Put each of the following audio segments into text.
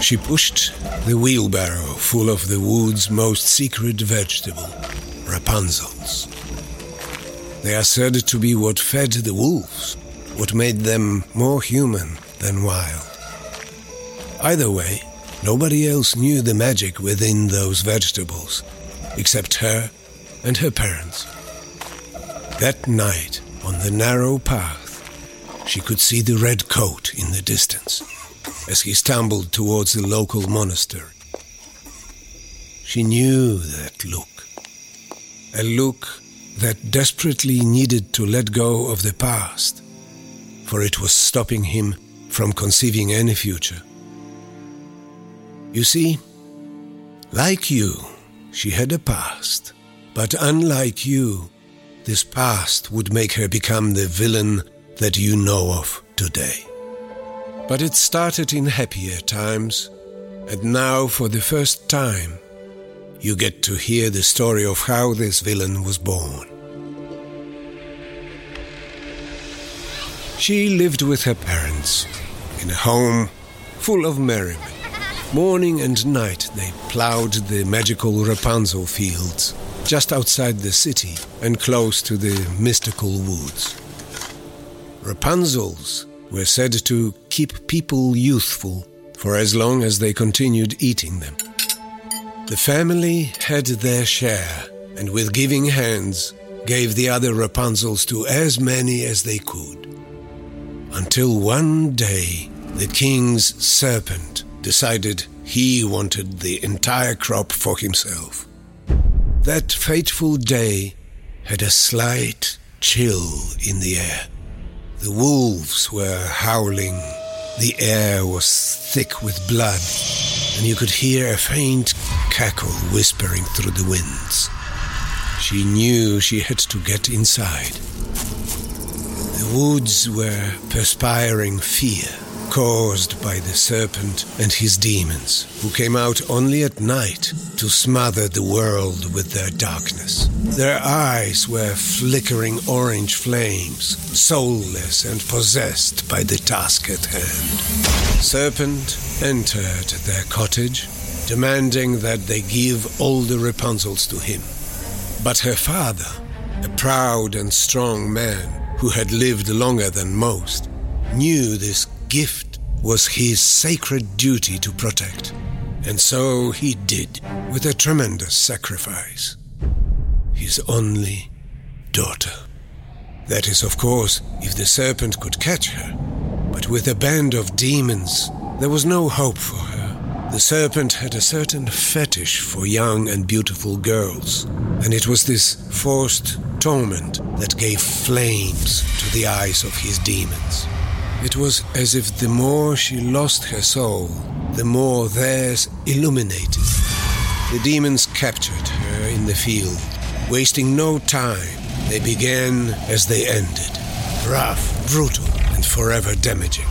She pushed the wheelbarrow full of the wood's most secret vegetable, Rapunzels. They are said to be what fed the wolves, what made them more human than wild. Either way, nobody else knew the magic within those vegetables, except her and her parents. That night, on the narrow path, she could see the red coat in the distance as he stumbled towards the local monastery. She knew that look. A look that desperately needed to let go of the past, for it was stopping him from conceiving any future. You see, like you, she had a past, but unlike you, this past would make her become the villain that you know of today. But it started in happier times, and now, for the first time, you get to hear the story of how this villain was born. She lived with her parents in a home full of merriment. Morning and night they plowed the magical Rapunzel fields just outside the city and close to the mystical woods. Rapunzels were said to keep people youthful for as long as they continued eating them. The family had their share, and with giving hands, gave the other Rapunzels to as many as they could. Until one day, the king's serpent decided he wanted the entire crop for himself. That fateful day had a slight chill in the air. The wolves were howling. The air was thick with blood, and you could hear a faint cackle whispering through the winds. She knew she had to get inside. The woods were perspiring fear caused by the serpent and his demons, who came out only at night to smother the world with their darkness. Their eyes were flickering orange flames, soulless and possessed by the task at hand. Serpent entered their cottage, demanding that they give all the Rapunzels to him. But her father, a proud and strong man who had lived longer than most, knew this gift was his sacred duty to protect. And so he did, with a tremendous sacrifice. His only daughter. That is, of course, if the serpent could catch her. But with a band of demons, there was no hope for her. The serpent had a certain fetish for young and beautiful girls, and it was this forced torment that gave flames to the eyes of his demons. It was as if the more she lost her soul, the more theirs illuminated. The demons captured her in the field. Wasting no time, they began as they ended rough, brutal, and forever damaging.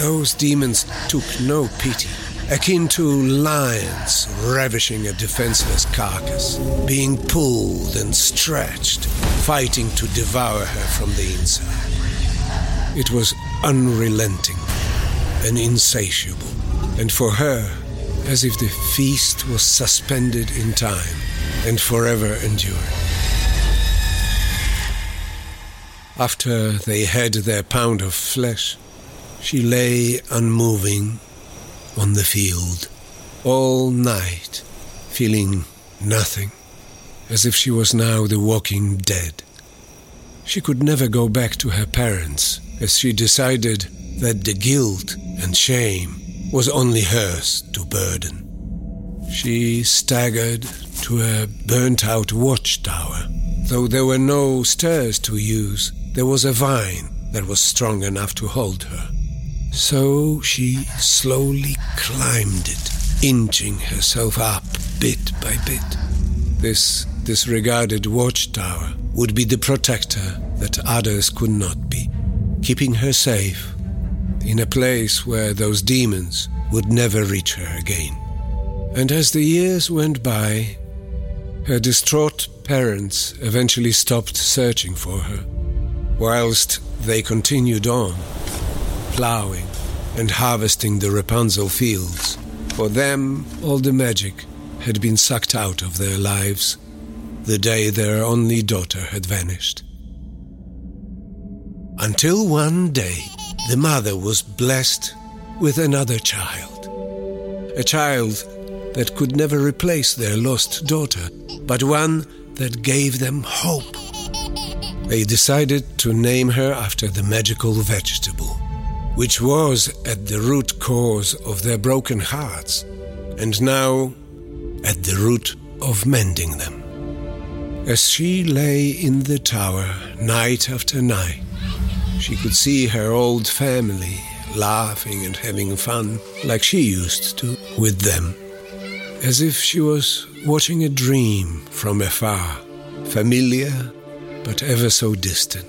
Those demons took no pity, akin to lions ravishing a defenseless carcass, being pulled and stretched, fighting to devour her from the inside. It was unrelenting and insatiable, and for her, as if the feast was suspended in time and forever enduring. After they had their pound of flesh, she lay unmoving on the field all night, feeling nothing, as if she was now the walking dead. She could never go back to her parents, as she decided that the guilt and shame was only hers to burden. She staggered to a burnt out watchtower. Though there were no stairs to use, there was a vine that was strong enough to hold her. So she slowly climbed it, inching herself up bit by bit. This disregarded watchtower would be the protector that others could not be, keeping her safe in a place where those demons would never reach her again. And as the years went by, her distraught parents eventually stopped searching for her, whilst they continued on, ploughing and harvesting the Rapunzel fields For them, all the magic had been sucked out of their lives the day their only daughter had vanished. Until one day, the mother was blessed with another child. A child that could never replace their lost daughter, but one that gave them hope. They decided to name her after the magical vegetable, which was at the root cause of their broken hearts, and now at the root of mending them. As she lay in the tower night after night, she could see her old family laughing and having fun like she used to with them, as if she was watching a dream from afar, familiar but ever so distant.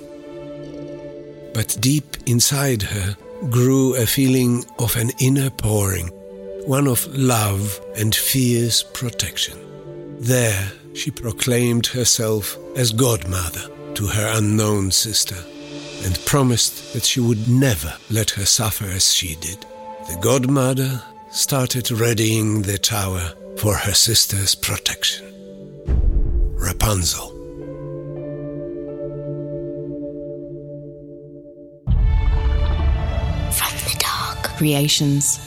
But deep inside her grew a feeling of an inner pouring, one of love and fierce protection. There, she proclaimed herself as godmother to her unknown sister and promised that she would never let her suffer as she did. The godmother started readying the tower for her sister's protection. Rapunzel. From the Dark Creations.